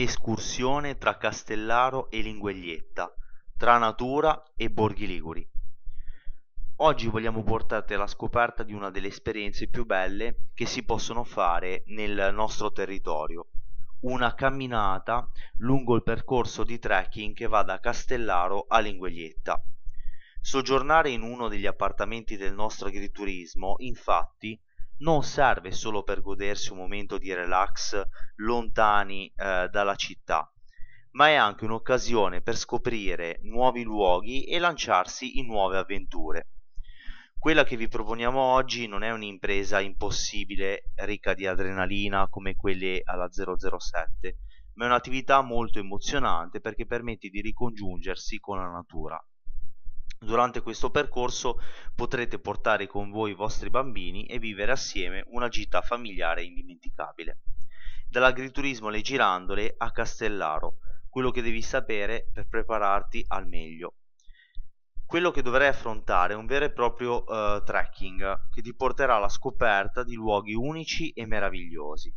Escursione tra Castellaro e Linguaglietta, tra natura e borghi liguri. Oggi vogliamo portarti alla scoperta di una delle esperienze più belle che si possono fare nel nostro territorio, una camminata lungo il percorso di trekking che va da Castellaro a Linguaglietta. Soggiornare in uno degli appartamenti del nostro agriturismo, infatti, non serve solo per godersi un momento di relax lontani eh, dalla città, ma è anche un'occasione per scoprire nuovi luoghi e lanciarsi in nuove avventure. Quella che vi proponiamo oggi non è un'impresa impossibile, ricca di adrenalina come quelle alla 007, ma è un'attività molto emozionante perché permette di ricongiungersi con la natura. Durante questo percorso potrete portare con voi i vostri bambini e vivere assieme una gita familiare indimenticabile. Dall'agriturismo alle girandole a Castellaro, quello che devi sapere per prepararti al meglio. Quello che dovrai affrontare è un vero e proprio uh, trekking che ti porterà alla scoperta di luoghi unici e meravigliosi.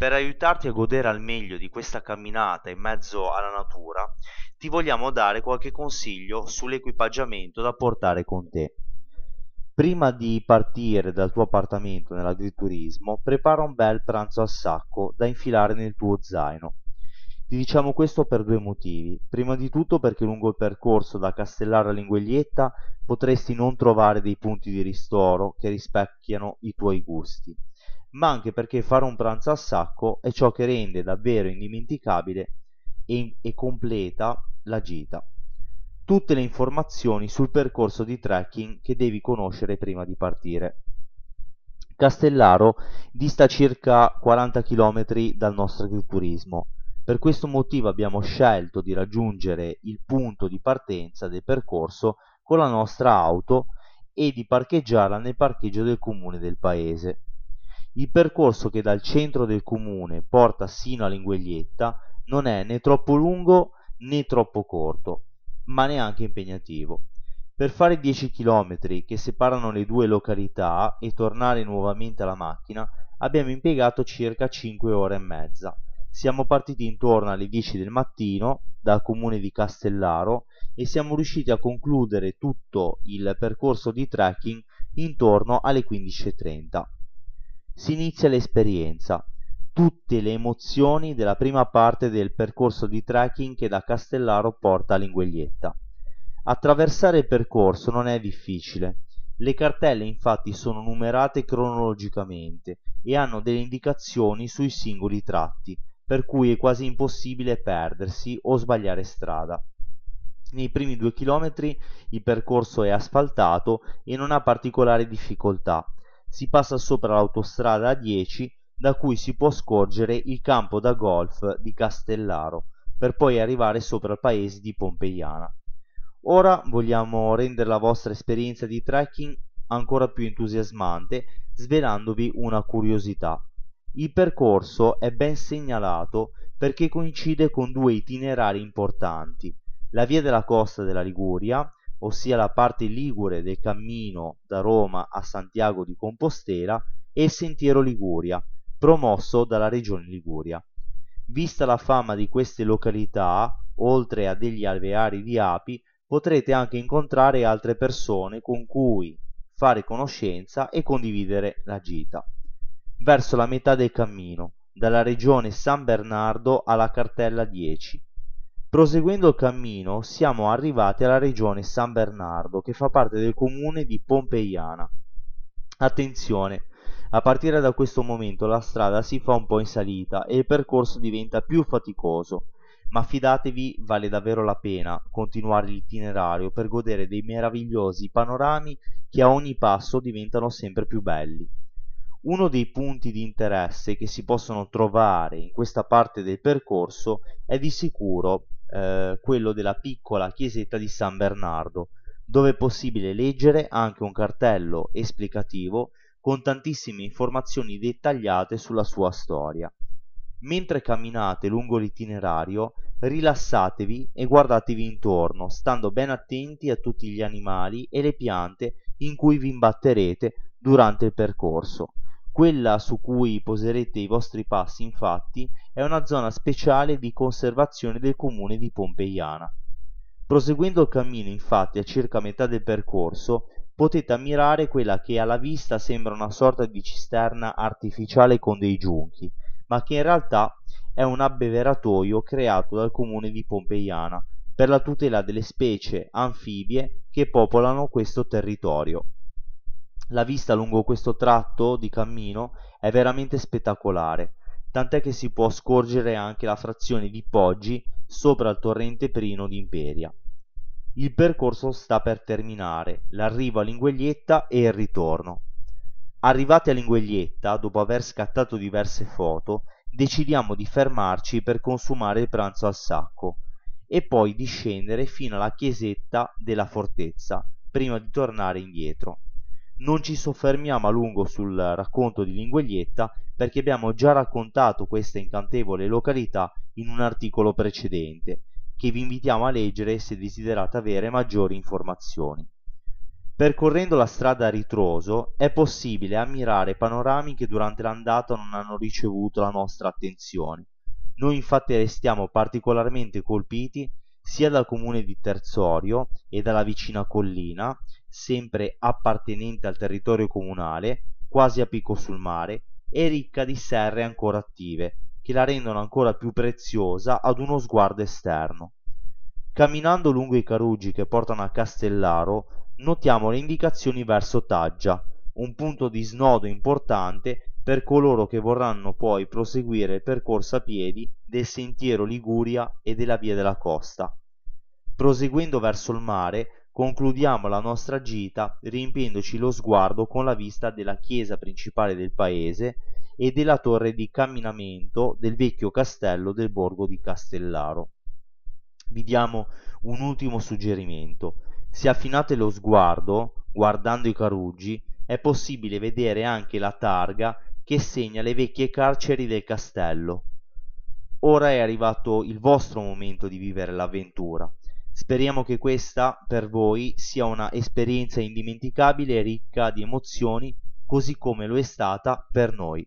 Per aiutarti a godere al meglio di questa camminata in mezzo alla natura, ti vogliamo dare qualche consiglio sull'equipaggiamento da portare con te. Prima di partire dal tuo appartamento nell'agriturismo, prepara un bel pranzo al sacco da infilare nel tuo zaino. Ti diciamo questo per due motivi. Prima di tutto perché lungo il percorso da Castellare a Linguaglietta potresti non trovare dei punti di ristoro che rispecchiano i tuoi gusti, ma anche perché fare un pranzo al sacco è ciò che rende davvero indimenticabile e, e completa la gita. Tutte le informazioni sul percorso di trekking che devi conoscere prima di partire. Castellaro dista circa 40 km dal nostro agriturismo. Per questo motivo abbiamo scelto di raggiungere il punto di partenza del percorso con la nostra auto e di parcheggiarla nel parcheggio del comune del paese. Il percorso che dal centro del comune porta sino a Linguaglietta non è né troppo lungo né troppo corto, ma neanche impegnativo. Per fare 10 km che separano le due località e tornare nuovamente alla macchina abbiamo impiegato circa 5 ore e mezza. Siamo partiti intorno alle 10 del mattino dal comune di Castellaro e siamo riusciti a concludere tutto il percorso di trekking intorno alle 15.30. Si inizia l'esperienza tutte le emozioni della prima parte del percorso di trekking che da Castellaro porta a Linguaglietta. Attraversare il percorso non è difficile. Le cartelle infatti sono numerate cronologicamente e hanno delle indicazioni sui singoli tratti, per cui è quasi impossibile perdersi o sbagliare strada. Nei primi due chilometri il percorso è asfaltato e non ha particolari difficoltà. Si passa sopra l'autostrada A10 da cui si può scorgere il campo da golf di Castellaro, per poi arrivare sopra il paese di Pompeiana. Ora vogliamo rendere la vostra esperienza di trekking ancora più entusiasmante svelandovi una curiosità. Il percorso è ben segnalato perché coincide con due itinerari importanti, la via della costa della Liguria, ossia la parte ligure del cammino da Roma a Santiago di Compostela, e il sentiero Liguria, promosso dalla regione Liguria. Vista la fama di queste località, oltre a degli alveari di api, potrete anche incontrare altre persone con cui fare conoscenza e condividere la gita. Verso la metà del cammino, dalla regione San Bernardo alla cartella 10. Proseguendo il cammino siamo arrivati alla regione San Bernardo che fa parte del comune di Pompeiana. Attenzione, a partire da questo momento la strada si fa un po' in salita e il percorso diventa più faticoso, ma fidatevi vale davvero la pena continuare l'itinerario per godere dei meravigliosi panorami che a ogni passo diventano sempre più belli. Uno dei punti di interesse che si possono trovare in questa parte del percorso è di sicuro eh, quello della piccola chiesetta di San Bernardo, dove è possibile leggere anche un cartello esplicativo con tantissime informazioni dettagliate sulla sua storia. Mentre camminate lungo l'itinerario, rilassatevi e guardatevi intorno, stando ben attenti a tutti gli animali e le piante in cui vi imbatterete durante il percorso. Quella su cui poserete i vostri passi, infatti, è una zona speciale di conservazione del comune di Pompeiana. Proseguendo il cammino, infatti, a circa metà del percorso, potete ammirare quella che alla vista sembra una sorta di cisterna artificiale con dei giunchi, ma che in realtà è un abbeveratoio creato dal comune di Pompeiana per la tutela delle specie anfibie che popolano questo territorio. La vista lungo questo tratto di cammino è veramente spettacolare, tant'è che si può scorgere anche la frazione di Poggi sopra il torrente Prino d'Imperia. Il percorso sta per terminare, l'arrivo a Lingueglietta e il ritorno. Arrivati a Lingueglietta, dopo aver scattato diverse foto, decidiamo di fermarci per consumare il pranzo al sacco e poi di scendere fino alla chiesetta della fortezza prima di tornare indietro. Non ci soffermiamo a lungo sul racconto di Lingueglietta perché abbiamo già raccontato questa incantevole località in un articolo precedente che vi invitiamo a leggere se desiderate avere maggiori informazioni. Percorrendo la strada a ritroso è possibile ammirare panorami che durante l'andata non hanno ricevuto la nostra attenzione noi infatti restiamo particolarmente colpiti sia dal comune di Terzorio e dalla vicina collina, sempre appartenente al territorio comunale, quasi a picco sul mare, e ricca di serre ancora attive, che la rendono ancora più preziosa ad uno sguardo esterno. Camminando lungo i caruggi che portano a Castellaro, notiamo le indicazioni verso Taggia, un punto di snodo importante per coloro che vorranno poi proseguire il percorso a piedi del sentiero Liguria e della via della costa. Proseguendo verso il mare, concludiamo la nostra gita riempiendoci lo sguardo con la vista della chiesa principale del paese e della torre di camminamento del vecchio castello del borgo di Castellaro. Vi diamo un ultimo suggerimento. Se affinate lo sguardo, guardando i caruggi, è possibile vedere anche la targa che segna le vecchie carceri del castello. Ora è arrivato il vostro momento di vivere l'avventura. Speriamo che questa per voi sia una esperienza indimenticabile e ricca di emozioni, così come lo è stata per noi.